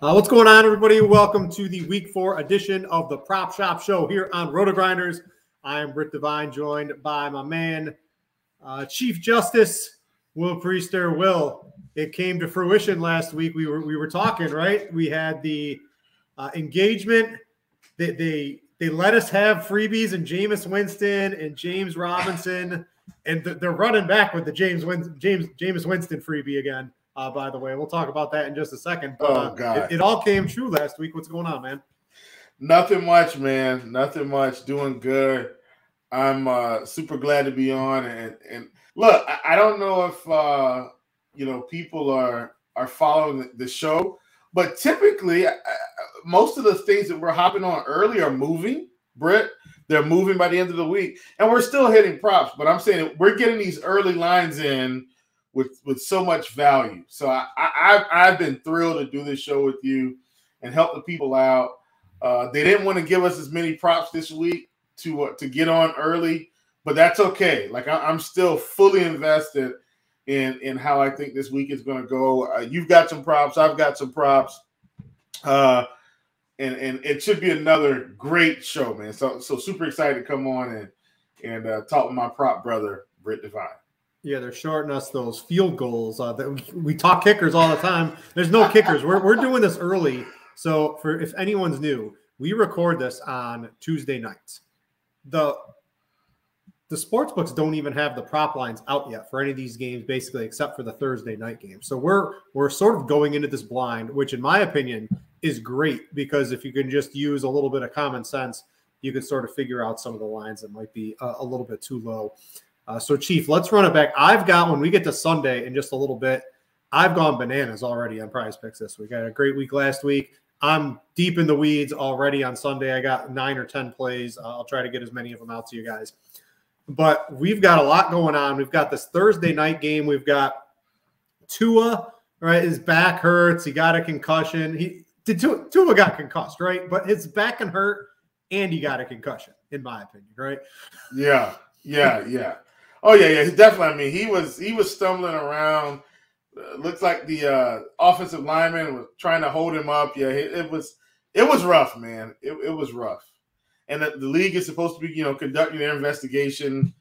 Uh, what's going on, everybody? Welcome to the week four edition of the Prop Shop Show here on Roto Grinders. I am Britt Devine, joined by my man, uh, Chief Justice Will Priester. Will, it came to fruition last week. We were we were talking, right? We had the uh, engagement. They, they they let us have freebies and Jameis Winston and James Robinson, and th- they're running back with the James Win- James Jameis Winston freebie again uh, by the way. We'll talk about that in just a second. But, oh, God. It, it, all came true last week. What's going on, man? Nothing much, man. Nothing much. Doing good. I'm uh, super glad to be on. And, and look, I, I don't know if, uh, you know, people are, are following the show, but typically, most of the things that we're hopping on early are moving, Britt. They're moving by the end of the week, and we're still hitting props. But I'm saying we're getting these early lines in with with so much value. So I, I I've been thrilled to do this show with you and help the people out. Uh, they didn't want to give us as many props this week to uh, to get on early, but that's okay. Like I, am still fully invested in in how I think this week is going to go. Uh, you've got some props, I've got some props, uh, and and it should be another great show, man. So so super excited to come on and and uh, talk with my prop brother Britt Devine. Yeah, they're shorting us those field goals. Uh, that we, we talk kickers all the time. There's no kickers. We're, we're doing this early. So for if anyone's new, we record this on Tuesday nights. The the sports books don't even have the prop lines out yet for any of these games, basically, except for the Thursday night game. So we're we're sort of going into this blind, which in my opinion is great because if you can just use a little bit of common sense, you can sort of figure out some of the lines that might be a, a little bit too low. Uh, so, Chief, let's run it back. I've got when we get to Sunday in just a little bit. I've gone bananas already on Prize Picks this week. I had a great week last week. I'm deep in the weeds already on Sunday. I got nine or ten plays. Uh, I'll try to get as many of them out to you guys. But we've got a lot going on. We've got this Thursday night game. We've got Tua. Right, his back hurts. He got a concussion. He did Tua, Tua got concussed, right? But his back can hurt, and he got a concussion, in my opinion, right? Yeah, yeah, yeah. Oh yeah, yeah, definitely. I mean, he was he was stumbling around. Uh, looks like the uh, offensive lineman was trying to hold him up. Yeah, it, it was it was rough, man. It, it was rough. And the, the, league is supposed to be, you know, conducting their investigation.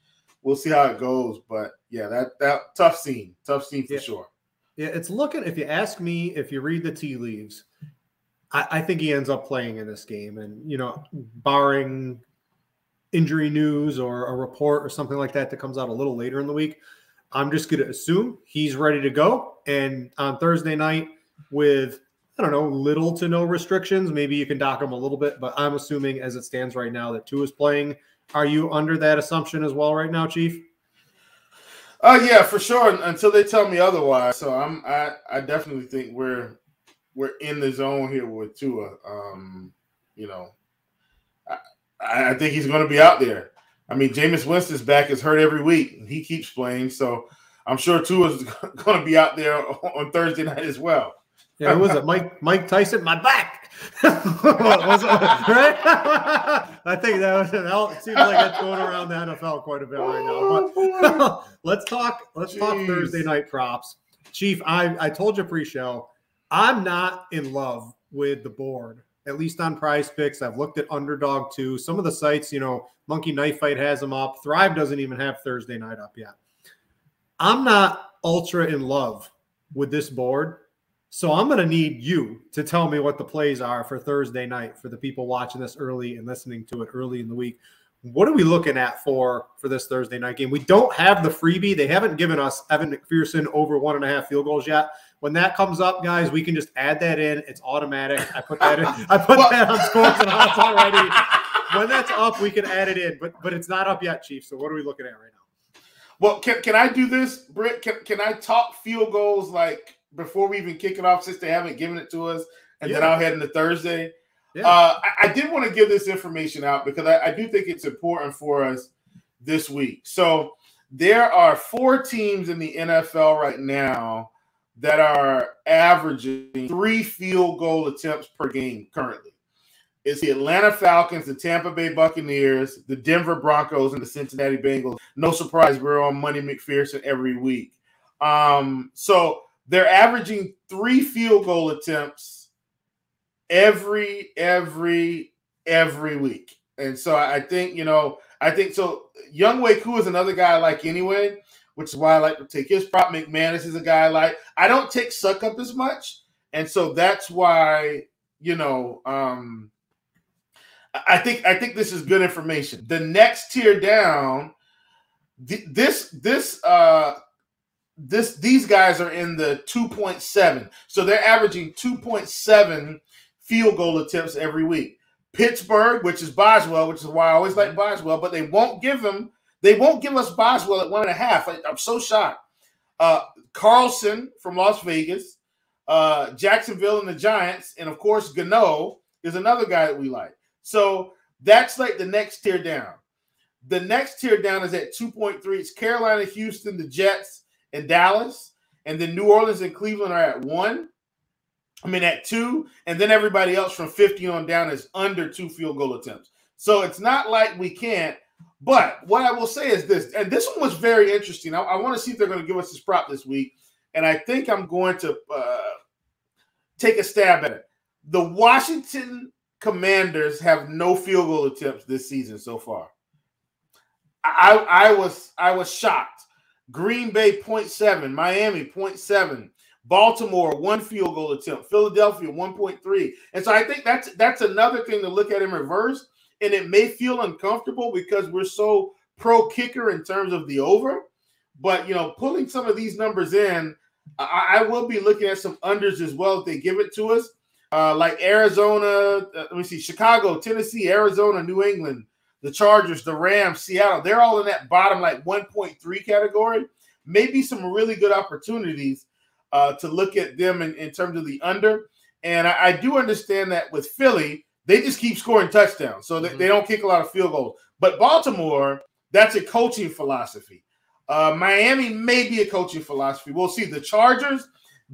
We'll see how it goes, but yeah, that that tough scene, tough scene for yeah. sure. Yeah, it's looking. If you ask me, if you read the tea leaves, I, I think he ends up playing in this game, and you know, barring injury news or a report or something like that that comes out a little later in the week, I'm just going to assume he's ready to go. And on Thursday night, with I don't know, little to no restrictions, maybe you can dock him a little bit, but I'm assuming as it stands right now that Tua is playing. Are you under that assumption as well right now, Chief? Uh yeah, for sure. Until they tell me otherwise. So I'm I I definitely think we're we're in the zone here with Tua. Um, you know, I, I think he's going to be out there. I mean, Jameis Winston's back is hurt every week. He keeps playing, so I'm sure Tua is going to be out there on Thursday night as well. Yeah, who was it? Mike Mike Tyson, my back. right? I think that was it. Seems like that's going around the NFL quite a bit right now. But oh, let's talk. Let's Jeez. talk Thursday night props. Chief, I I told you pre-show, I'm not in love with the board. At least on Prize Picks, I've looked at Underdog too. Some of the sites, you know, Monkey Knife Fight has them up. Thrive doesn't even have Thursday night up yet. I'm not ultra in love with this board so I'm going to need you to tell me what the plays are for Thursday night for the people watching this early and listening to it early in the week. What are we looking at for for this Thursday night game? We don't have the freebie. They haven't given us Evan McPherson over one and a half field goals yet. When that comes up, guys, we can just add that in. It's automatic. I put that in. I put that on scores and odds already. When that's up, we can add it in, but but it's not up yet, Chief. So what are we looking at right now? Well, can, can I do this, Britt? Can, can I talk field goals like before we even kick it off, since they haven't given it to us, and yeah. then I'll head into Thursday. Yeah. Uh, I, I, did want to give this information out because I, I do think it's important for us this week. So there are four teams in the NFL right now that are averaging three field goal attempts per game currently. It's the Atlanta Falcons, the Tampa Bay Buccaneers, the Denver Broncos, and the Cincinnati Bengals. No surprise, we're on Money McPherson every week. Um, so they're averaging three field goal attempts every, every, every week. And so I think, you know, I think so. Younghoe Koo is another guy I like anyway, which is why I like to take his prop. McManus is a guy I like. I don't take Succop as much. And so that's why, you know, um, I think I think this is good information. The next tier down, th- this this uh this these guys are in the 2.7 so they're averaging 2.7 field goal attempts every week. Pittsburgh which is boswell which is why i always like boswell but they won't give him they won't give us boswell at one and a half. I, am so shocked. Uh carlson from las vegas uh jacksonville and the giants and of course gano is another guy that we like. So that's like the next tier down. The next tier down is at 2.3 it's carolina houston the jets and Dallas, and then New Orleans and Cleveland are at one. I mean, at two, and then everybody else from 50 on down is under two field goal attempts. So it's not like we can't. But what I will say is this, and this one was very interesting. I, I want to see if they're going to give us this prop this week, and I think I'm going to uh, take a stab at it. The Washington Commanders have no field goal attempts this season so far. I, I was I was shocked. Green Bay 0.7, Miami 0.7, Baltimore one field goal attempt, Philadelphia 1.3. And so I think that's that's another thing to look at in reverse. And it may feel uncomfortable because we're so pro kicker in terms of the over. But you know, pulling some of these numbers in, I, I will be looking at some unders as well if they give it to us. Uh, like Arizona, uh, let me see, Chicago, Tennessee, Arizona, New England, the Chargers, the Rams, Seattle, they're all in that bottom like 1.3 category. Maybe some really good opportunities uh, to look at them in, in terms of the under. And I, I, do understand that with Philly, they just keep scoring touchdowns, so mm-hmm. they don't kick a lot of field goals. But Baltimore, that's a coaching philosophy. Uh, Miami may be a coaching philosophy. We'll see. The Chargers,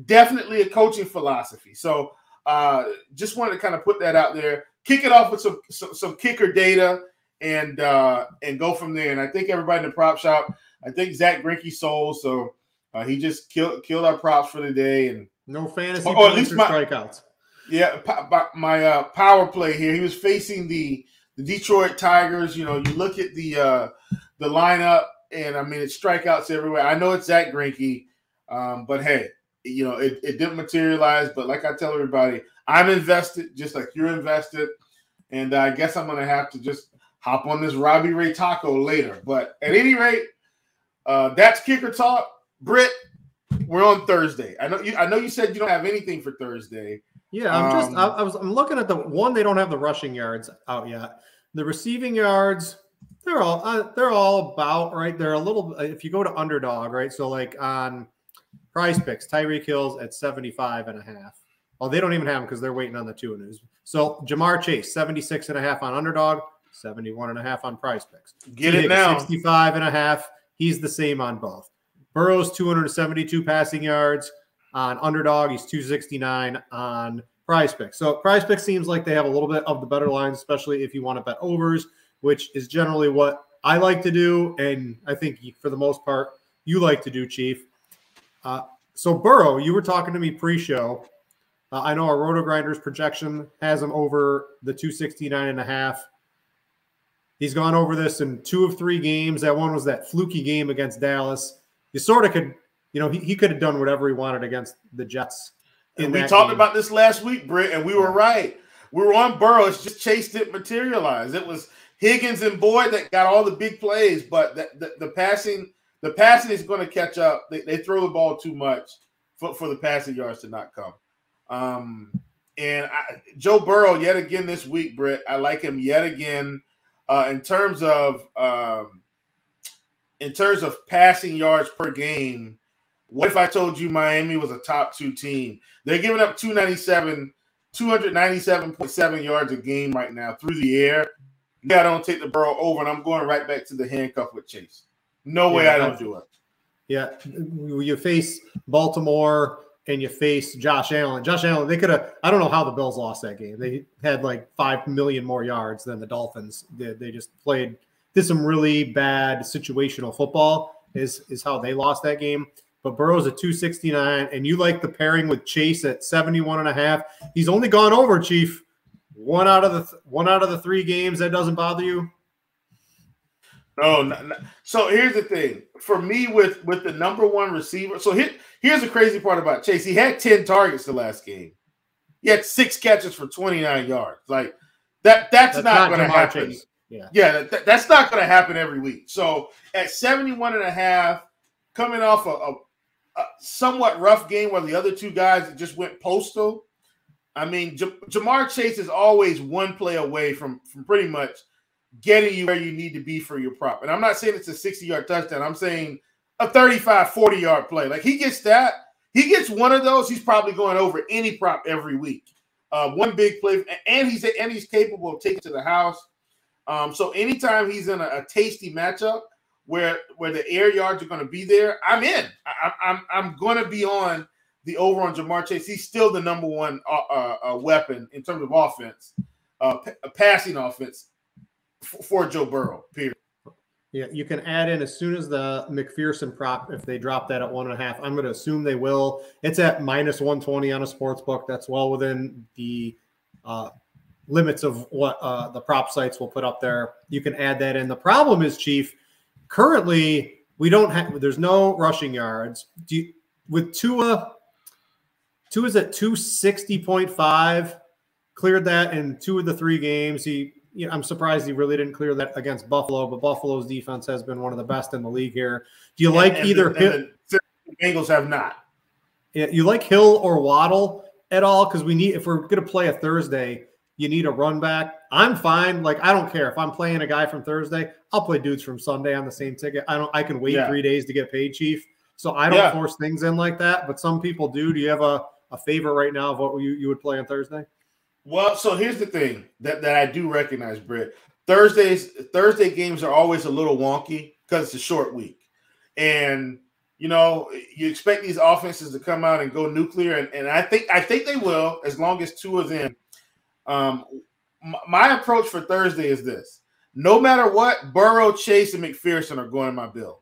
definitely a coaching philosophy. So uh, just wanted to kind of put that out there. Kick it off with some some, some kicker data and uh, and go from there. And I think everybody in the prop shop, I think Zach Greinke sold, so uh, he just killed killed our props for the day. And no fantasy or, or at least my, strikeouts. Yeah, my uh, power play here. He was facing the the Detroit Tigers. You know, you look at the uh, the lineup, and I mean it's strikeouts everywhere. I know it's Zach Greinke, um, but hey, you know it, it didn't materialize. But like I tell everybody, I'm invested, just like you're invested, and I guess I'm gonna have to just hop on this Robbie Ray taco later. But at any rate, uh, that's kicker talk. Britt, we're on Thursday. I know you. I know you said you don't have anything for Thursday. Yeah, I'm um, just. I, I, was. I'm looking at the one. They don't have the rushing yards out yet. The receiving yards. They're all. Uh, they're all about right. They're a little. If you go to underdog, right. So like on Prize Picks, Tyreek Hill's at 75 and a half. Oh, they don't even have them because they're waiting on the Tua news. So Ja'Marr Chase, 76 and a half on underdog. 71 and a half on Prize Picks. Get it now. 65 and a half. He's the same on both. Burrow's 272 passing yards. on underdog. He's 269 on prize pick. So prize pick seems like they have a little bit of the better lines, especially if you want to bet overs, which is generally what I like to do. And I think for the most part, you like to do, Chief. Uh, so Burrow, you were talking to me pre-show. Uh, I know our Roto Grinders projection has him over the 269 and a half. He's gone over this in two of three games. That one was that fluky game against Dallas. You sort of could, you know, he, he could have done whatever he wanted against the Jets. And we talked game. about this last week, Britt, and we were right. We were on Burrow. It's just Chase didn't materialize. It was Higgins and Boyd that got all the big plays, but the, the, the passing the passing is going to catch up. They, they, throw the ball too much for, for the passing yards to not come. Um, and I, Joe Burrow yet again this week, Britt. I like him yet again uh, in terms of um, in terms of passing yards per game. What if I told you Miami was a top two team? They're giving up 297, 297.7 yards a game right now through the air. Yeah, I don't take the Burrow over, and I'm going right back to the handcuff with Chase. No way yeah, I don't do it. Yeah, you face Baltimore and you face Josh Allen. Josh Allen, they could have. I don't know how the Bills lost that game. They had like five million more yards than the Dolphins did. They just played did some really bad situational football. Is is how they lost that game. But Burrow's at 269, and you like the pairing with Chase at 71 and a half. He's only gone over, Chief. One out of the th- one out of the three games that doesn't bother you. No, no, no, so here's the thing for me with with the number one receiver. So here, here's the crazy part about Chase. He had 10 targets the last game. He had six catches for 29 yards. Like that, that's, that's not, not going to happen. Chase. Yeah, yeah that, that's not going to happen every week. So at 71 and a half, coming off a, a, a, somewhat rough game where the other two guys just went postal. I mean, J- Ja'Marr Chase is always one play away from from pretty much – getting you where you need to be for your prop. And I'm not saying it's a 60 yard touchdown. I'm saying a 35, 40 yard play. Like he gets that. He gets one of those. He's probably going over any prop every week. Uh, one big play, and he's and he's capable of taking to the house. Um, so anytime he's in a, a, tasty matchup where where the air yards are going to be there, I'm in. I, am I'm, I'm going to be on the over on Ja'Marr Chase. He's still the number one uh, uh, uh weapon in terms of offense, uh, p- passing offense for Joe Burrow. Period. Yeah, you can add in as soon as the McPherson prop, if they drop that at one and a half. I'm going to assume they will. It's at minus 120 on a sports book. That's well within the uh, limits of what uh, the prop sites will put up there. You can add that in. The problem is, Chief, currently we don't have, there's no rushing yards. Do you, with Tua, Tua is at 260.5, cleared that in two of the three games. He you know, I'm surprised he really didn't clear that against Buffalo, but Buffalo's defense has been one of the best in the league here. Do you and, like and either the, Hill, the Bengals have not? Yeah, you like Hill or Waddle at all? Because we need if we're going to play a Thursday, you need a run back. I'm fine. Like I don't care if I'm playing a guy from Thursday. I'll play dudes from Sunday on the same ticket. I don't. I can wait yeah. three days to get paid, Chief. So I don't yeah. force things in like that. But some people do. Do you have a a favorite right now of what you, you would play on Thursday? Well, so here's the thing that, that I do recognize, Britt. Thursdays, Thursday games are always a little wonky because it's a short week. And you know, you expect these offenses to come out and go nuclear, and, and I think I think they will as long as two of in. Um, my approach for Thursday is this: no matter what, Burrow, Chase, and McPherson are going in my bill.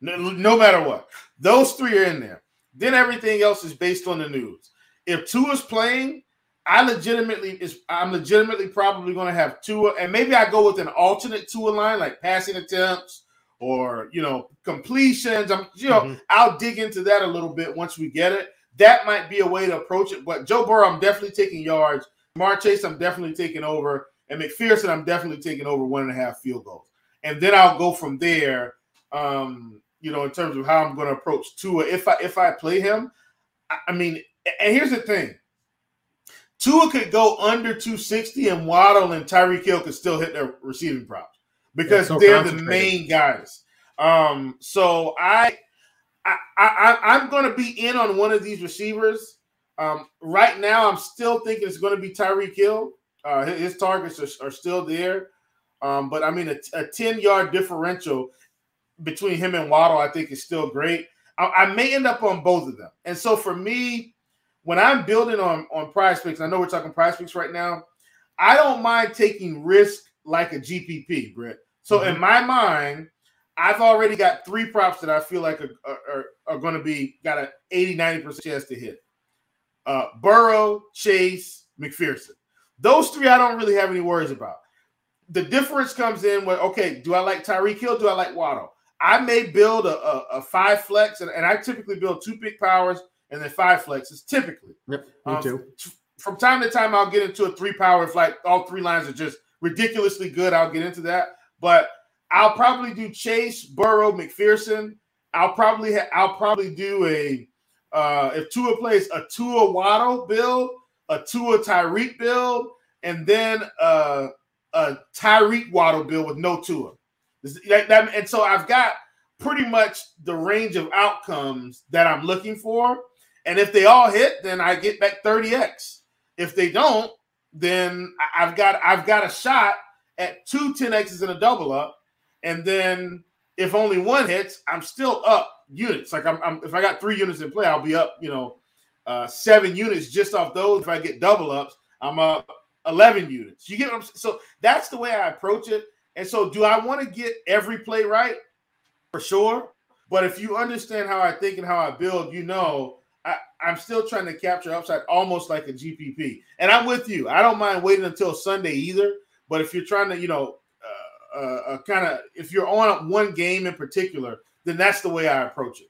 No, no matter what, those three are in there. Then everything else is based on the news. If Tua is playing, I legitimately is I'm legitimately probably going to have Tua, and maybe I go with an alternate Tua line, like passing attempts or you know completions. I'm you know mm-hmm. I'll dig into that a little bit once we get it. That might be a way to approach it. But Joe Burrow, I'm definitely taking yards. Mar Chase, I'm definitely taking over, and McPherson, I'm definitely taking over one and a half field goals, and then I'll go from there. Um, you know, in terms of how I'm going to approach Tua if I if I play him. I, I mean, and here's the thing Tua could go under 260 and Waddle and Tyreek Hill could still hit their receiving props because so they're the main guys. Um, so I, I, I I'm going to be in on one of these receivers. Um, right now, I'm still thinking it's going to be Tyreek Hill. Uh, his, targets are, are still there, um, but I mean a, a 10 yard differential between him and Waddle, I think is still great. I, I, may end up on both of them. And so for me, when I'm building on on Prize Picks, I know we're talking Prize Picks right now. I don't mind taking risk like a GPP, Britt. So mm-hmm. in my mind, I've already got three props that I feel like are, are, are going to be got an 80, 90% chance to hit. Uh, Burrow, Chase, McPherson. Those three I don't really have any worries about. The difference comes in with okay, do I like Tyreek Hill? Do I like Waddle? I may build a, a, a five flex, and, and, I typically build two pick powers and then five flexes. Typically, yep, me um, too. From time to time, I'll get into a three power if like all three lines are just ridiculously good. I'll get into that, but I'll probably do Chase, Burrow, McPherson. I'll probably ha- I'll probably do a uh, if Tua plays a Tua Waddle build, a Tua Tyreek build, and then uh, a Tyreek Waddle build with no Tua. That, that, and so I've got pretty much the range of outcomes that I'm looking for. And if they all hit, then I get back 30x. If they don't, then I've got I've got a shot at two 10x's and a double up. And then if only one hits, I'm still up units. Like I'm, I'm if I got three units in play, I'll be up, you know, uh, seven units just off those. If I get double ups, I'm up 11 units. You get what I'm so that's the way I approach it. And so, do I want to get every play right? For sure. But if you understand how I think and how I build, you know I, am still trying to capture upside almost like a GPP. And I'm with you. I don't mind waiting until Sunday either. But if you're trying to, you know, uh, uh, kind of, if you're on one game in particular, then that's the way I approach it.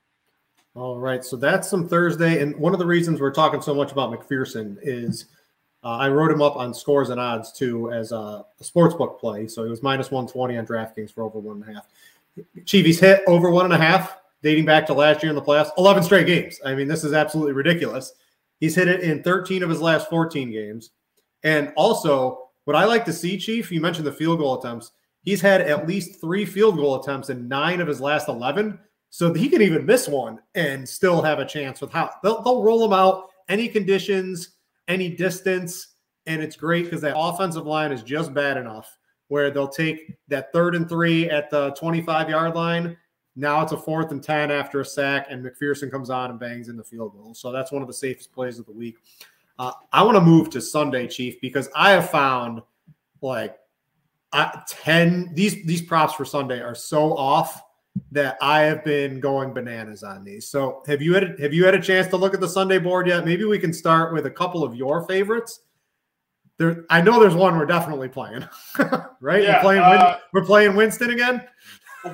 All right. So that's some Thursday. And one of the reasons we're talking so much about McPherson is – uh, I wrote him up on scores and odds too as a, a sports book play. So he was minus 120 on DraftKings for over one and a half. Chivi's hit over one and a half dating back to last year in the playoffs. 11 straight games. I mean, this is absolutely ridiculous. He's hit it in 13 of his last 14 games. And also, what I like to see, Chief, you mentioned the field goal attempts. He's had at least three field goal attempts in nine of his last 11. So he can even miss one and still have a chance with how they'll, they'll roll him out any conditions any distance. And it's great because that offensive line is just bad enough where they'll take that third and three at the 25 yard line. Now it's a fourth and 10 after a sack, and McPherson comes on and bangs in the field goal. So that's one of the safest plays of the week. Uh, I want to move to Sunday, Chief, because I have found like uh, 10 these these props for Sunday are so off that I have been going bananas on these. So have you had have you had a chance to look at the Sunday board yet? Maybe we can start with a couple of your favorites. There, I know there's one we're definitely playing, right? Yeah, we're playing. Uh, we're playing Winston again.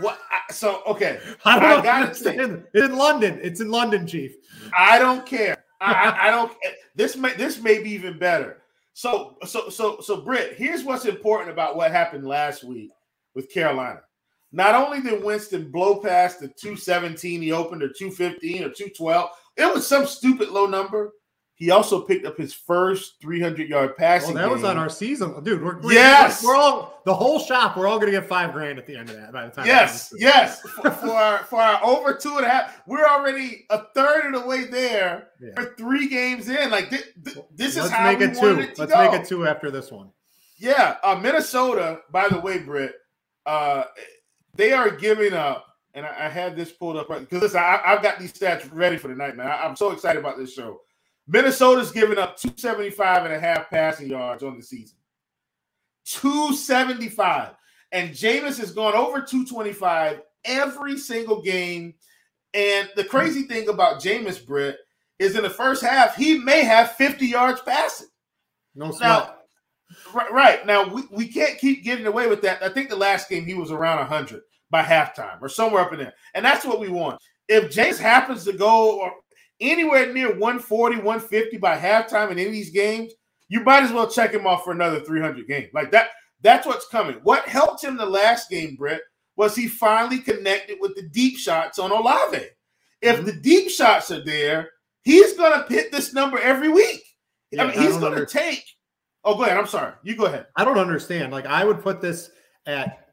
What? So okay, I don't I gotta understand. It's in London. It's in London, Chief. I don't care. I, I don't. This may this may be even better. So so so so Britt, here's what's important about what happened last week with Carolina. Not only did Winston blow past the 217 he opened or 215 or 212, it was some stupid low number. He also picked up his first 300 yard passing. Oh, that game. was on our season, dude. We're, we're, yes, we're all the whole shop. We're all going to get five grand at the end of that. By the time, yes, yes, for, for, our for our over two and a half, we're already a third of the way there. Yeah. We're three games in. Like this, this is how make we it two. It Let's go. make it two after this one. Yeah, uh, Minnesota. By the way, Britt, uh, they are giving up, and I, I had this pulled up because listen, I, have got these stats ready for the night, man. I, I'm so excited about this show. Minnesota's giving up 275 and a half passing yards on the season. 275. And Jameis has gone over 225 every single game. And the crazy thing about Jameis, Britt, is in the first half, he may have 50 yards passing. No. Now, Right, right. Now we, we can't keep getting away with that. I think the last game he was around 100 by halftime or somewhere up in there. And that's what we want. If Jameis happens to go anywhere near 140, 150 by halftime in any of these games, you might as well check him off for another 300 games. Like that, that's what's coming. What helped him the last game, Brett, was he finally connected with the deep shots on Olave. If mm-hmm. the deep shots are there, he's going to hit this number every week. Yeah, I mean, he's going to take Oh, go ahead. I'm sorry. You go ahead. I don't understand. Like I would put this at.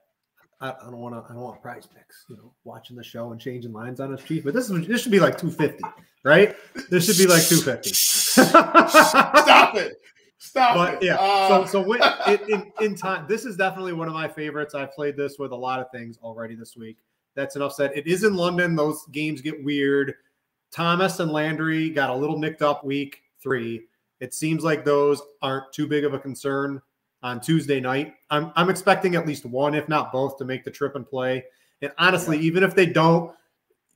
I, I don't want to. I don't want prize picks. You know, watching the show and changing lines on us, chief. But this is this should be like 250, right? This should be like 250. Stop it. Stop but, it. Yeah. Uh... So so in, in, in time, this is definitely one of my favorites. I've played this with a lot of things already this week. that's enough said. It is in London. Those games get weird. Thomas and Landry got a little nicked up week three. It seems like those aren't too big of a concern on Tuesday night. I'm, I'm expecting at least one, if not both, to make the trip and play. And honestly, yeah. even if they don't,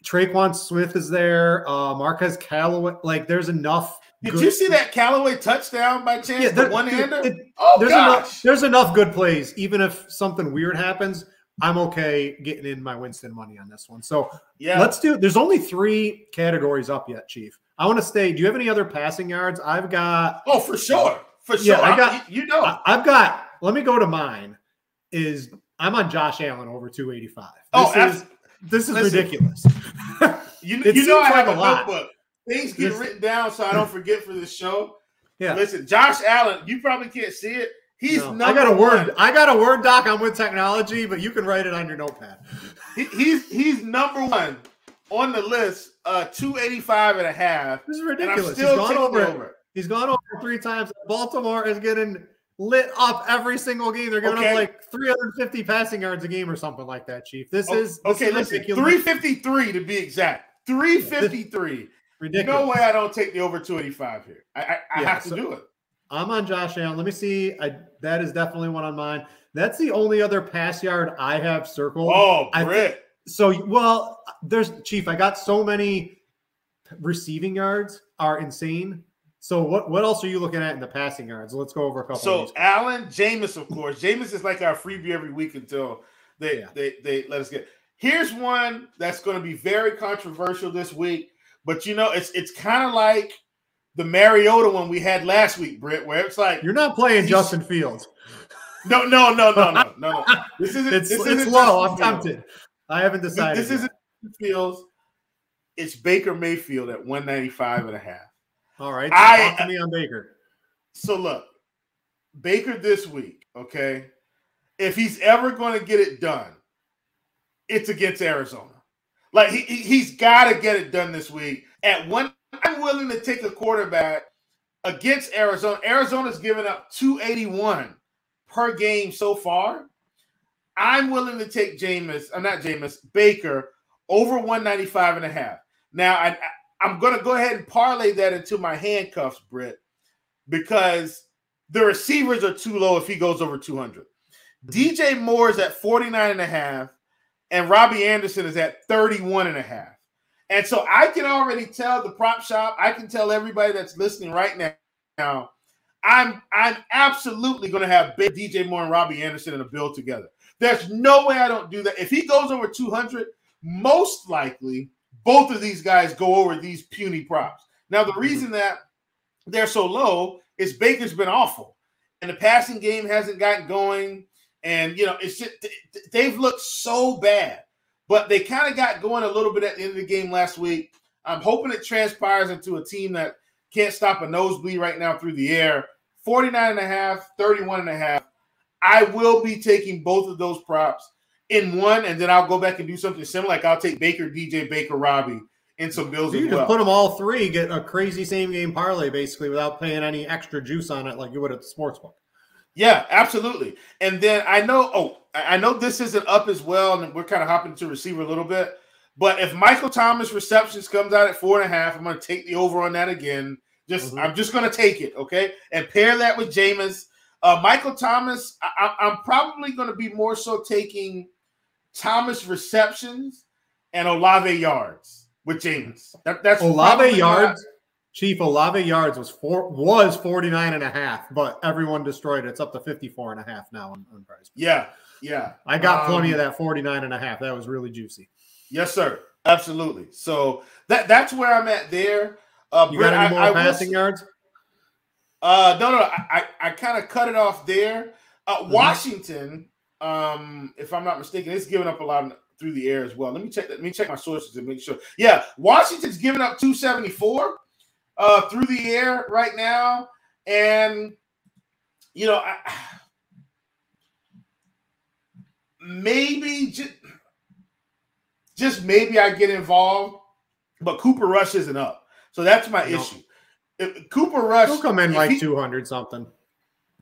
Tre'Quan Smith is there. Uh, Marquez Callaway, like there's enough. Did you see that Callaway touchdown by chance? Yeah, the one hander. Oh there's gosh. enough. There's enough good plays. Even if something weird happens, I'm okay getting in my Winston money on this one. So yeah, let's do. There's only three categories up yet, Chief. I want to stay. Do you have any other passing yards? I've got. Oh, for sure, for sure. Yeah, I got. You know, I, I've got. Let me go to mine. Is I'm on Josh Allen over 285. This oh, is this is listen, ridiculous. you, you know I have a, a notebook. Things get yes. written down so I don't forget for this show. Yeah. Listen, Josh Allen, you probably can't see it. He's no, I got a word. I got a word doc. I'm with technology, but you can write it on your notepad. He, he's he's number one on the list. Uh, 285 and a half. This is ridiculous. He's gone over, over. He's gone over three times. Baltimore is getting lit up every single game. They're giving okay. up like 350 passing yards a game or something like that, Chief. This oh, is this okay. Is listen, ridiculous. 353 to be exact. 353. Ridiculous. No way I don't take the over 285 here. I, I, I yeah, have to so do it. I'm on Josh Allen. Let me see. I that is definitely one on mine. That's the only other pass yard I have circled. Oh, Britt. so well, there's Chief. I got so many receiving yards are insane. So what what else are you looking at in the passing yards? Let's go over a couple. So Allen, Jameis, of course. Jameis is like our freebie every week until they yeah. they they let us get. Here's one that's going to be very controversial this week, but you know it's it's kind of like the Mariota one we had last week, Britt, where it's like you're not playing Justin Fields. No, no, no, no, no, no, no. This isn't. it's this isn't low. I'm tempted. I haven't decided. This, this isn't Fields. It's Baker Mayfield at 195 and a half. All right. So I, talk to me on Baker. So look, Baker this week, okay? If he's ever going to get it done, it's against Arizona. Like he, he's got to get it done this week. At one, I'm willing to take a quarterback against Arizona. Arizona's given up 281 per game so far. I'm willing to take Jameis, I'm uh, not Jameis, Baker over 195 and a half. Now, I, I'm going to go ahead and parlay that into my handcuffs, Britt, because the receivers are too low if he goes over 200. Mm-hmm. DJ Moore is at 49 and a half, and Robbie Anderson is at 31 and a half. And so I can already tell the prop shop, I can tell everybody that's listening right now, I'm I'm absolutely going to have DJ Moore and Robbie Anderson in a bill together. There's no way I don't do that. If he goes over 200, most likely both of these guys go over these puny props. Now, the mm-hmm. reason that they're so low is Baker's been awful, and the passing game hasn't gotten going. And you know, it's just they've looked so bad, but they kind of got going a little bit at the end of the game last week. I'm hoping it transpires into a team that can't stop a nosebleed right now through the air. 49 and a half, 31 and a half. I will be taking both of those props in one, and then I'll go back and do something similar. Like I'll take Baker, DJ, Baker, Robbie, and some bills. So you just well. put them all three, get a crazy same game parlay basically without paying any extra juice on it like you would at the sports book. Yeah, absolutely. And then I know, oh, I know this isn't up as well, and we're kind of hopping to receiver a little bit. But if Michael Thomas receptions comes out at four and a half, I'm going to take the over on that again. Just mm-hmm. I'm just going to take it, okay, and pair that with Jameis. Uh, Michael Thomas, I, I'm probably going to be more so taking Thomas receptions and Olave yards with Jameis. That, that's Olave yards. Chief Olave yards was four was 49 and a half, but everyone destroyed it. It's up to 54 and a half now on, on price. Yeah, yeah. I got um, plenty of that 49 and a half. That was really juicy. Yes, sir. Absolutely. So that that's where I'm at there. Uh, you got any more I, passing I yards? Uh, no, no. I I, I kind of cut it off there. Uh, mm-hmm. Washington um, if I'm not mistaken, it's giving up a lot through the air as well. Let me check. That let me check my sources and make sure. Yeah, Washington's giving up 274 uh, through the air right now, and you know, I, maybe just, just maybe I get involved, but Cooper Rush isn't up, so that's my no. issue. If Cooper Rush, will come in like he, 200 something.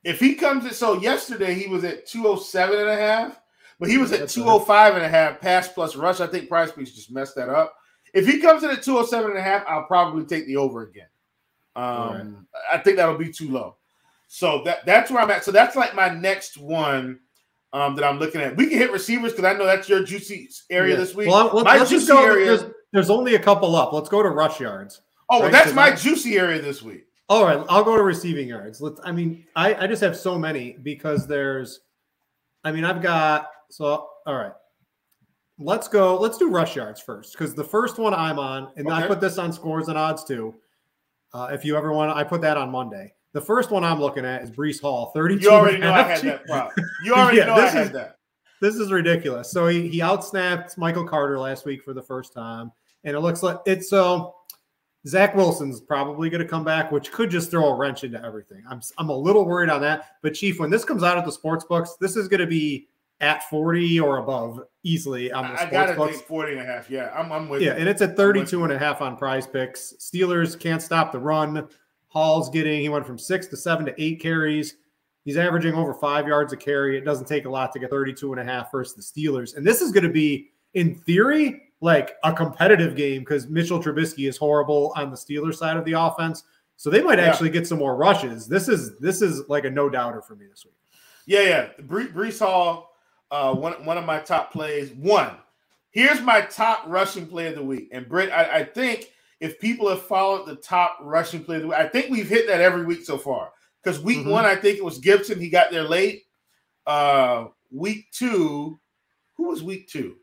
If he comes in, so yesterday he was at 207 and a half, but he was at 205 and a half pass plus rush. I think Prize Picks just messed that up. If he comes in at 207 and a half, I'll probably take the over again. Um, right. I think that'll be too low. So that that's where I'm at. So that's like my next one um, that I'm looking at. We can hit receivers because I know that's your juicy area yeah. this week. Well, let's, my let's juicy go, area. There's, there's, only a couple up. Let's go to rush yards. Oh, well, that's my I, juicy area this week. All right, I'll go to receiving yards. Let's. I mean, I I just have so many because there's. I mean, I've got so all right. Let's go. Let's do rush yards first because the first one I'm on, and okay. I put this on scores and odds too. Uh, if you ever want, I put that on Monday. The first one I'm looking at is Breece Hall, 32. You already know I had that prop. You already yeah, know I had is, that. This is ridiculous. So he he outsnapped Michael Carter last week for the first time, and it looks like it's so. Zach Wilson's probably going to come back, which could just throw a wrench into everything. I'm I'm a little worried on that. But Chief, when this comes out at the sports books, this is going to be at 40 or above easily on the I sports books. 40 and a half. Yeah, I'm, I'm with Yeah, you. and it's at 32 and a half on prize picks. Steelers can't stop the run. Hall's getting, he went from six to seven to eight carries. He's averaging over five yards a carry. It doesn't take a lot to get 32 and a half versus the Steelers. And this is going to be, in theory, like a competitive game because Mitchell Trubisky is horrible on the Steelers side of the offense. So they might yeah. actually get some more rushes. This is this is like a no doubter for me this week. Yeah, yeah. Bre- Breece Hall uh, one one of my top plays. One, here's my top rushing play of the week. And Britt, I, I think if people have followed the top rushing play of the week, I think we've hit that every week so far. Because week mm-hmm. one, I think it was Gibson. He got there late. Uh, week two, who was week two?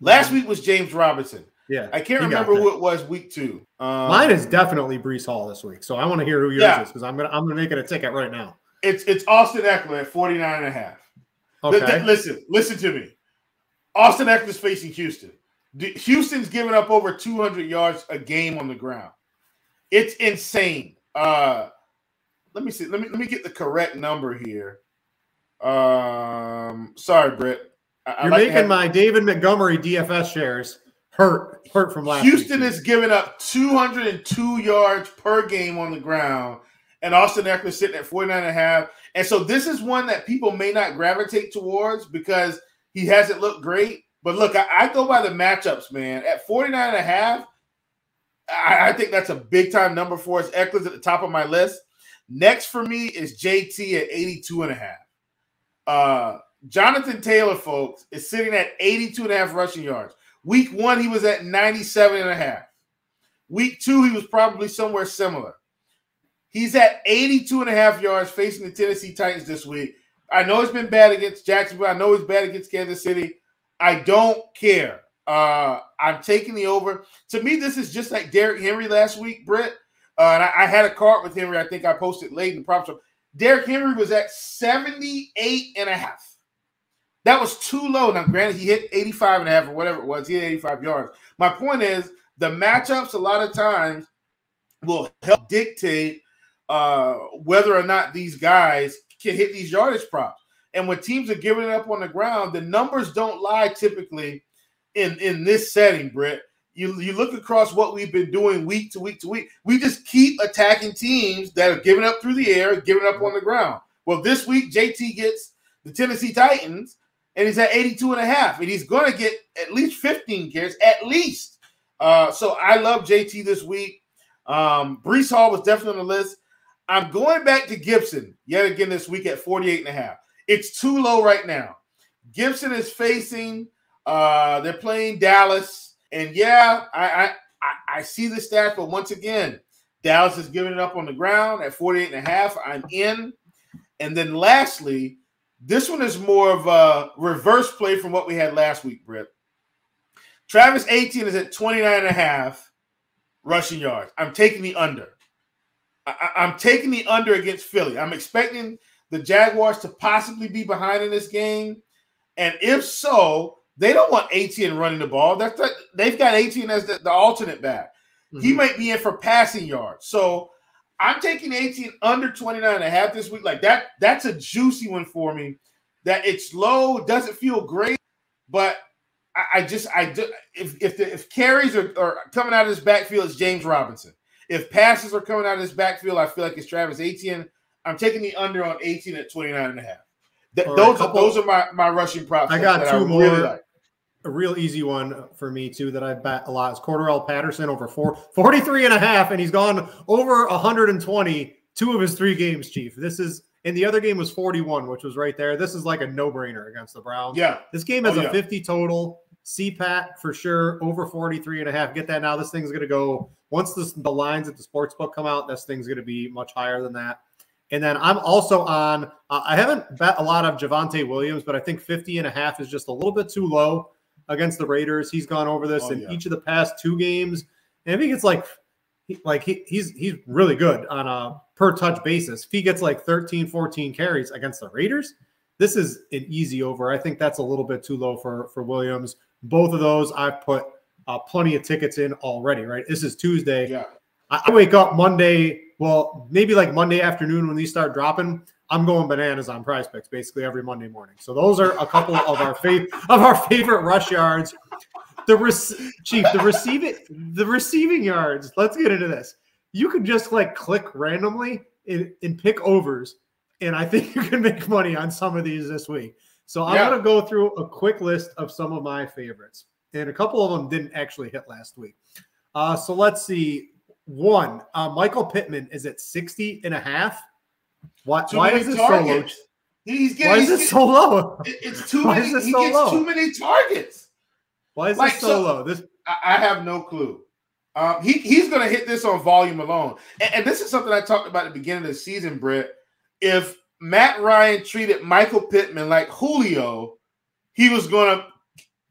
Last week was James Robinson. Yeah, I can't remember who it was week two. Um, Mine is definitely Breece Hall this week, so I want to hear who yours yeah. is because I'm gonna I'm gonna make it a ticket right now. It's it's Austin Ekeler at 49 and a half. Okay. listen, listen to me. Austin Ekeler's facing Houston. Houston's giving up over 200 yards a game on the ground. It's insane. Uh, let me see. Let me let me get the correct number here. Um, sorry, Britt. I, You're like making have, my David Montgomery DFS shares hurt hurt from last. Houston week. is giving up 202 yards per game on the ground, and Austin Ekeler sitting at 49 and a half. And so this is one that people may not gravitate towards because he hasn't looked great. But look, I, I go by the matchups, man. At 49 and a half, I, I think that's a big time number for us. Ekeler's at the top of my list. Next for me is JT at 82 and a half. Uh, Jonathan Taylor, folks, is sitting at 82 and a half rushing yards. Week one, he was at 97 and a half. Week two, he was probably somewhere similar. He's at 82 and a half yards facing the Tennessee Titans this week. I know it's been bad against Jacksonville. I know it's bad against Kansas City. I don't care. Uh, I'm taking the over. To me, this is just like Derrick Henry last week, Britt. Uh, and I, I, had a cart with Henry. I think I posted late in the prop show. Derrick Henry was at 78 and a half. That was too low. Now, granted, he hit 85 and a half or whatever it was. He hit 85 yards. My point is the matchups a lot of times will help dictate uh, whether or not these guys can hit these yardage props. And when teams are giving it up on the ground, the numbers don't lie typically in, in this setting, Britt. You, you look across what we've been doing week to week to week. We just keep attacking teams that are giving up through the air, giving up on the ground. Well, this week, JT gets the Tennessee Titans, and he's at 82 and a half, and he's going to get at least 15 carries, at least. Uh, so I love JT this week. Um, Breece Hall was definitely on the list. I'm going back to Gibson yet again this week at 48 and a half. It's too low right now. Gibson is facing, uh, they're playing Dallas. And yeah, I, I, I see the stats, but once again, Dallas is giving it up on the ground at 48 and a half. I'm in. And then lastly, this one is more of a reverse play from what we had last week, Britt. Travis Etienne is at 29 and a half rushing yards. I'm taking the under. I, am taking the under against Philly. I'm expecting the Jaguars to possibly be behind in this game, and if so, they don't want Etienne running the ball. That's the, they've got Etienne as the, the alternate back. Mm-hmm. He might be in for passing yards. So I'm taking Etienne under 29 and a half this week. Like that, that's a juicy one for me. That it's low, doesn't feel great, but I, I just I do, if if the, if carries are, are coming out of this backfield, it's James Robinson. If passes are coming out of this backfield, I feel like it's Travis Etienne. I'm taking the under on 18 at 29 and a half. Th- those couple, are those are my, my rushing props. I got two I more. Really like. A real easy one for me too that I bet a lot is Cordarrelle Patterson over four, 43 and a half, and he's gone over 120 two of his three games, Chief. This is and the other game was 41, which was right there. This is like a no-brainer against the Browns. Yeah. This game has oh, a yeah. 50 total. CPAT for sure, over 43 and a half. Get that now. This thing's going to go once this, the lines at the sports book come out, this thing's going to be much higher than that. And then I'm also on, uh, I haven't bet a lot of Javonte Williams, but I think 50 and a half is just a little bit too low against the Raiders. He's gone over this oh, in yeah. each of the past two games. And I think it's like, like he, he's he's really good on a per touch basis. If he gets like 13, 14 carries against the Raiders, this is an easy over. I think that's a little bit too low for for Williams. Both of those I've put uh, plenty of tickets in already. Right, this is Tuesday. Yeah, I wake up Monday well, maybe like Monday afternoon when these start dropping, I'm going bananas on prize picks basically every Monday morning. So those are a couple of our favorite of our favorite rush yards. The re- chief, the receiving the receiving yards. Let's get into this. You can just like click randomly and, and pick overs, and I think you can make money on some of these this week. So I'm yeah. gonna go through a quick list of some of my favorites, and a couple of them didn't actually hit last week. Uh, so let's see. One, uh, Michael Pittman is at 60 and a half. Why, why is it so low? He's getting, why is it so low? It's too why many. He so gets low? too many targets. Why is like, this so, so, low? This I have no clue. Um, he he's going to hit this on volume alone, and, and, this is something I talked about at the beginning of the season, Britt. If Matt Ryan treated Michael Pittman like Julio, he was going to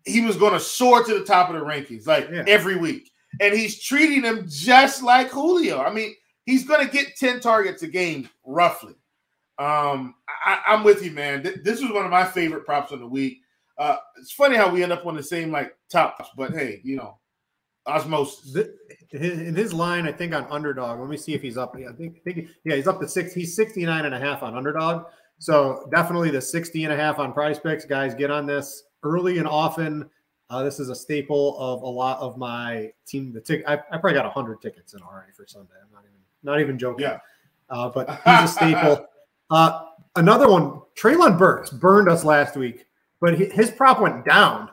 he was going to soar to the top of the rankings like yeah. every week and he's treating him just like Julio. I mean, he's going to get 10 targets a game, roughly. Um, I, am with you, man. This is one of my favorite props of the week. Uh, it's funny how we end up on the same like tops, but hey, you know, osmosis. in his line, I think on underdog. Let me see if he's up. I think, I think yeah, he's up to six. He's 69 and a half on underdog. So definitely the 60 and a half on Prize Picks. Guys, get on this early and often. Uh, this is a staple of a lot of my team. The tick, I, I probably got hundred tickets in already for Sunday. I'm not even not even joking. Yeah. Uh, but he's a staple. Uh, another one, Treylon Burks burned us last week, but his prop went down.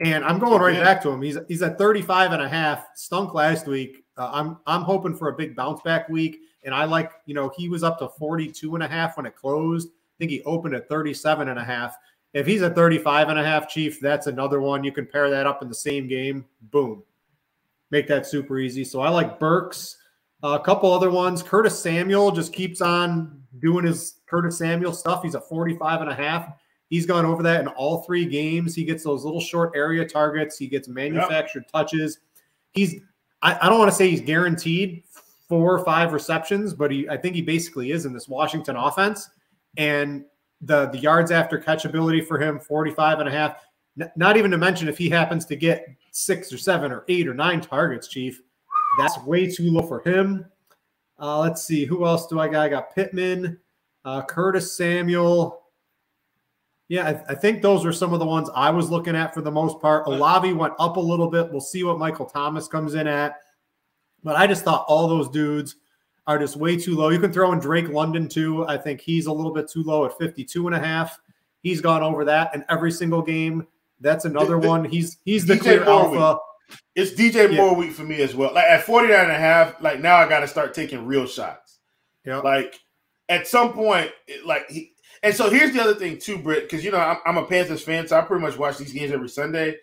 And I'm going right back to him. He's he's at 35 and a half, stunk last week. Uh, I'm I'm hoping for a big bounce back week. And I like, you know, he was up to 42 and a half when it closed. I think he opened at 37 and a half. If he's a 35 and a half chief, that's another one. You can pair that up in the same game. Boom. Make that super easy. So I like Burks. A couple other ones. Curtis Samuel just keeps on doing his Curtis Samuel stuff. He's a 45 and a half. He's gone over that in all three games. He gets those little short area targets. He gets manufactured yep. touches. He's I, I don't want to say he's guaranteed four or five receptions, but he I think he basically is in this Washington offense. And the the yards after catch ability for him 45 and a half not even to mention if he happens to get six or seven or eight or nine targets chief that's way too low for him uh, let's see who else do i got i got pittman uh, curtis samuel yeah I, I, think those are some of the ones i was looking at for the most part Olave went up a little bit we'll see what michael thomas comes in at but i just thought all those dudes are just way too low. You can throw in Drake London too. I think he's a little bit too low at 52 and a half. He's gone over that in every single game. That's another the, the, one. He's he's the DJ clear alpha. It's DJ yeah. Moore week for me as well. Like at 49 and a half, like now I got to start taking real shots. Yeah. Like at some point, like he, and so here's the other thing too, Britt, because you know I'm, I'm, a Panthers fan, so I pretty much watch these games every Sunday.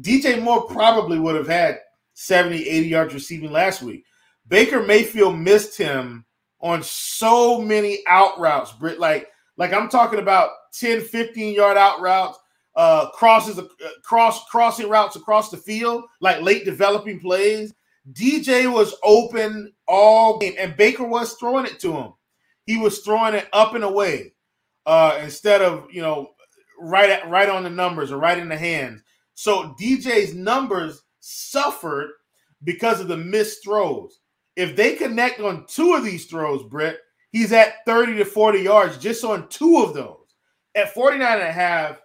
DJ Moore probably would have had 70, 80 yards receiving last week. Baker Mayfield missed him on so many out routes, Britt. Like, like I'm talking about 10, 15 yard out routes, uh, crosses, uh, cross, crossing routes across the field, like late developing plays. DJ was open all game, and Baker was throwing it to him. He was throwing it up and away uh, instead of you know right at right on the numbers or right in the hands. So DJ's numbers suffered because of the missed throws. If they connect on two of these throws, Britt, he's at 30 to 40 yards just on two of those. At 49 and a half,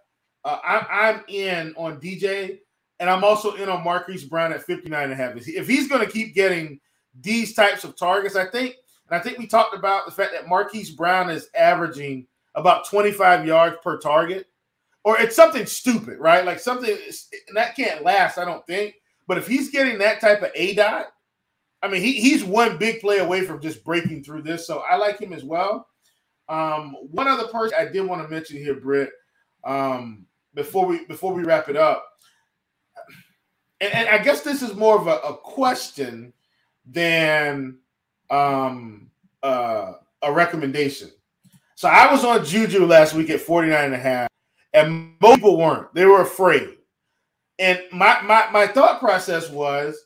uh, I'm, I'm in on DJ, and I'm also in on Marquise Brown at 59 and a half. If he's going to keep getting these types of targets, I think, and I think we talked about the fact that Marquise Brown is averaging about 25 yards per target, or it's something stupid, right? Like something that can't last, I don't think. But if he's getting that type of aDOT, I mean, he, he's one big play away from just breaking through this. So I like him as well. Um, one other person I did want to mention here, Britt, um, before we before we wrap it up, and, and I guess this is more of a, a question than um, uh, a recommendation. So I was on Juju last week at 49 and a half, and most people weren't. They were afraid. And my my, my thought process was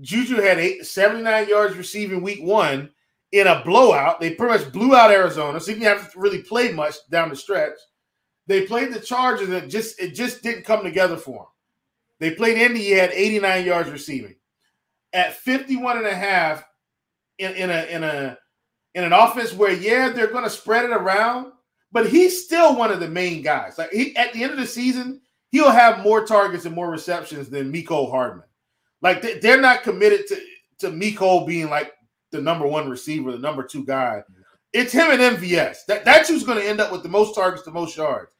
Juju had eight, 79 yards receiving week one in a blowout. They pretty much blew out Arizona, so he didn't have to really play much down the stretch. They played the Chargers, and it just it just didn't come together for him. They played Indy, he had 89 yards receiving. At 51 and a half in, in a in a in an offense where yeah, they're gonna spread it around, but he's still one of the main guys. Like he at the end of the season, he'll have more targets and more receptions than Mecole Hardman. Like they, are not committed to to Mecole being like the number one receiver, the number two guy. It's him and MVS. That, that's who's going to end up with the most targets, the most yards.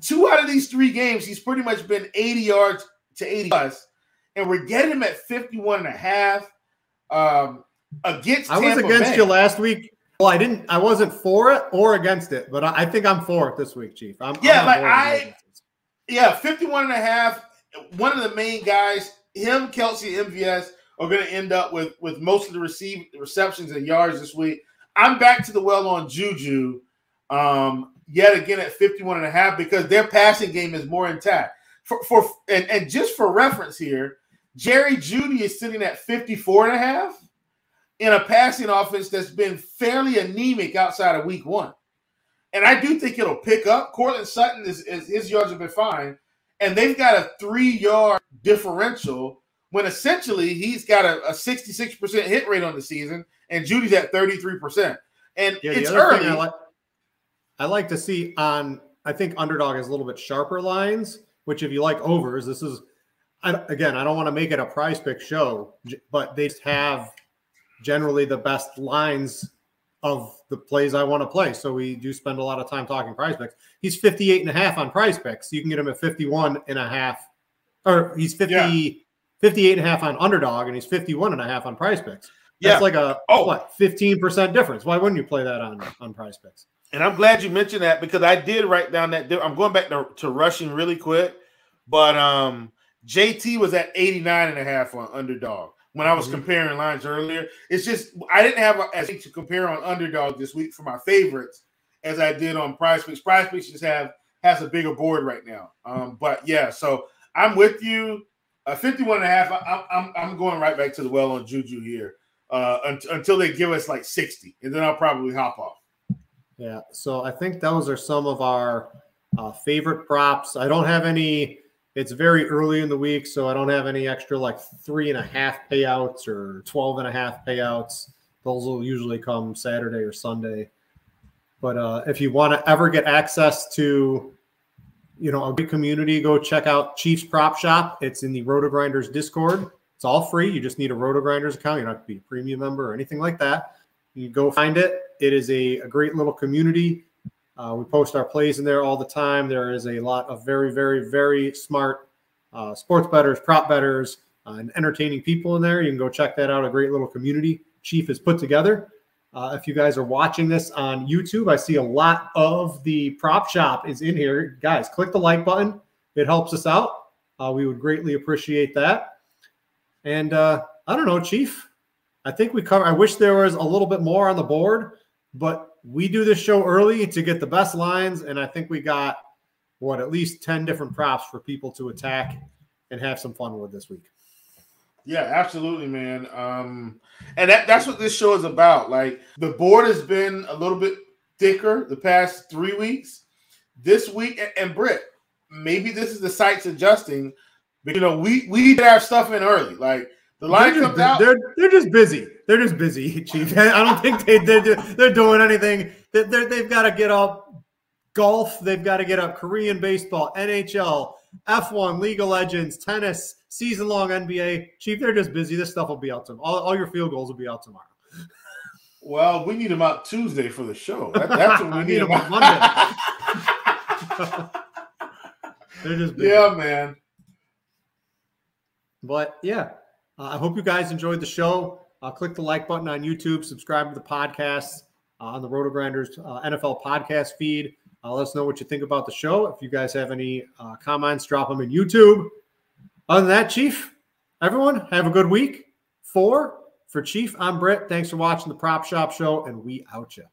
Two out of these three games, he's pretty much been 80 yards to 80 plus, and we're getting him at 51 and a half. Um, against I was against Bay. you last week. Well, I didn't. I wasn't for it or against it, but I, I think I'm for it this week, Chief. I'm, yeah, I'm like I, yeah, 51 and a half. One of the main guys, him, Kelce, MVS are going to end up with with most of the receive receptions and yards this week. I'm back to the well on Juju um, yet again at 51 and a half because their passing game is more intact. For, for and, and just for reference here, Jerry Jeudy is sitting at 54 and a half in a passing offense that's been fairly anemic outside of week one. And I do think it'll pick up. Courtland Sutton is, is his yards have been fine, and they've got a three yard differential when essentially he's got a, a 66% hit rate on the season and Jeudy's at 33%. And yeah, it's early. I like, I like to see on, I think underdog has a little bit sharper lines, which if you like overs, this is, I, again, I don't want to make it a prize pick show, but they have generally the best lines of the plays I want to play. So we do spend a lot of time talking prize picks. He's 58 and a half on prize picks. You can get him at 51 and a half, or he's 50, yeah. 58 and a half on underdog, and he's 51 and a half on prize picks. That's yeah. like a oh. what 15% difference. Why wouldn't you play that on on prize picks? And I'm glad you mentioned that because I did write down that I'm going back to, to rushing really quick, but um JT was at 89 and a half on underdog when I was mm-hmm. comparing lines earlier. It's just I didn't have as to compare on underdog this week for my favorites as I did on prize picks. Prize picks just have has a bigger board right now. Um, but yeah, so I'm with you. Uh, 51 and a half. I, I'm, I'm going right back to the well on Juju here uh, until they give us like 60, and then I'll probably hop off. Yeah. So I think those are some of our uh, favorite props. I don't have any. It's very early in the week, so I don't have any extra like three and a half payouts or 12 and a half payouts. Those will usually come Saturday or Sunday. But uh, if you want to ever get access to you know, a good community, go check out Chiefs Prop Shop. It's in the RotoGrinders Discord. It's all free. You just need a RotoGrinders account. You don't have to be a premium member or anything like that. You go find it. It is a, a great little community. Uh, we post our plays in there all the time. There is a lot of very, very, very smart uh, sports bettors, prop bettors, uh, and entertaining people in there. You can go check that out. A great little community Chief has put together. Uh, if you guys are watching this on YouTube, I see a lot of the prop shop is in here. Guys, click the like button. It helps us out. Uh, we would greatly appreciate that. And uh, I don't know, Chief. I think we cover. I wish there was a little bit more on the board, but we do this show early to get the best lines, and I think we got what at least ten different props for people to attack and have some fun with this week. Yeah, absolutely, man. Um, and that, that's what this show is about. Like the board has been a little bit thicker the past three weeks. This week, and, and Britt, maybe this is the sites adjusting. But you know, we we did our stuff in early. Like the line they're comes just, out. They're they're just busy. They're just busy, Chief. I don't think they they're, they're doing anything. They're, they've got to get up golf. They've got to get up Korean baseball, NHL, F1, League of Legends, tennis season long NBA. Chief, they're just busy. This stuff will be out tomorrow. All, all your field goals will be out tomorrow. Well, we need them out Tuesday for the show. That, that's what we need, need them out Monday. They're just big. yeah, man. But yeah, I hope you guys enjoyed the show. Uh, click the like button on YouTube, subscribe to the podcast uh, on the RotoGrinders uh, NFL podcast feed. Uh, let us know what you think about the show. If you guys have any uh, comments, drop them in YouTube. Other than that, Chief, everyone have a good week. Four for Chief, I'm Britt. Thanks for watching the Prop Shop Show, and we out you.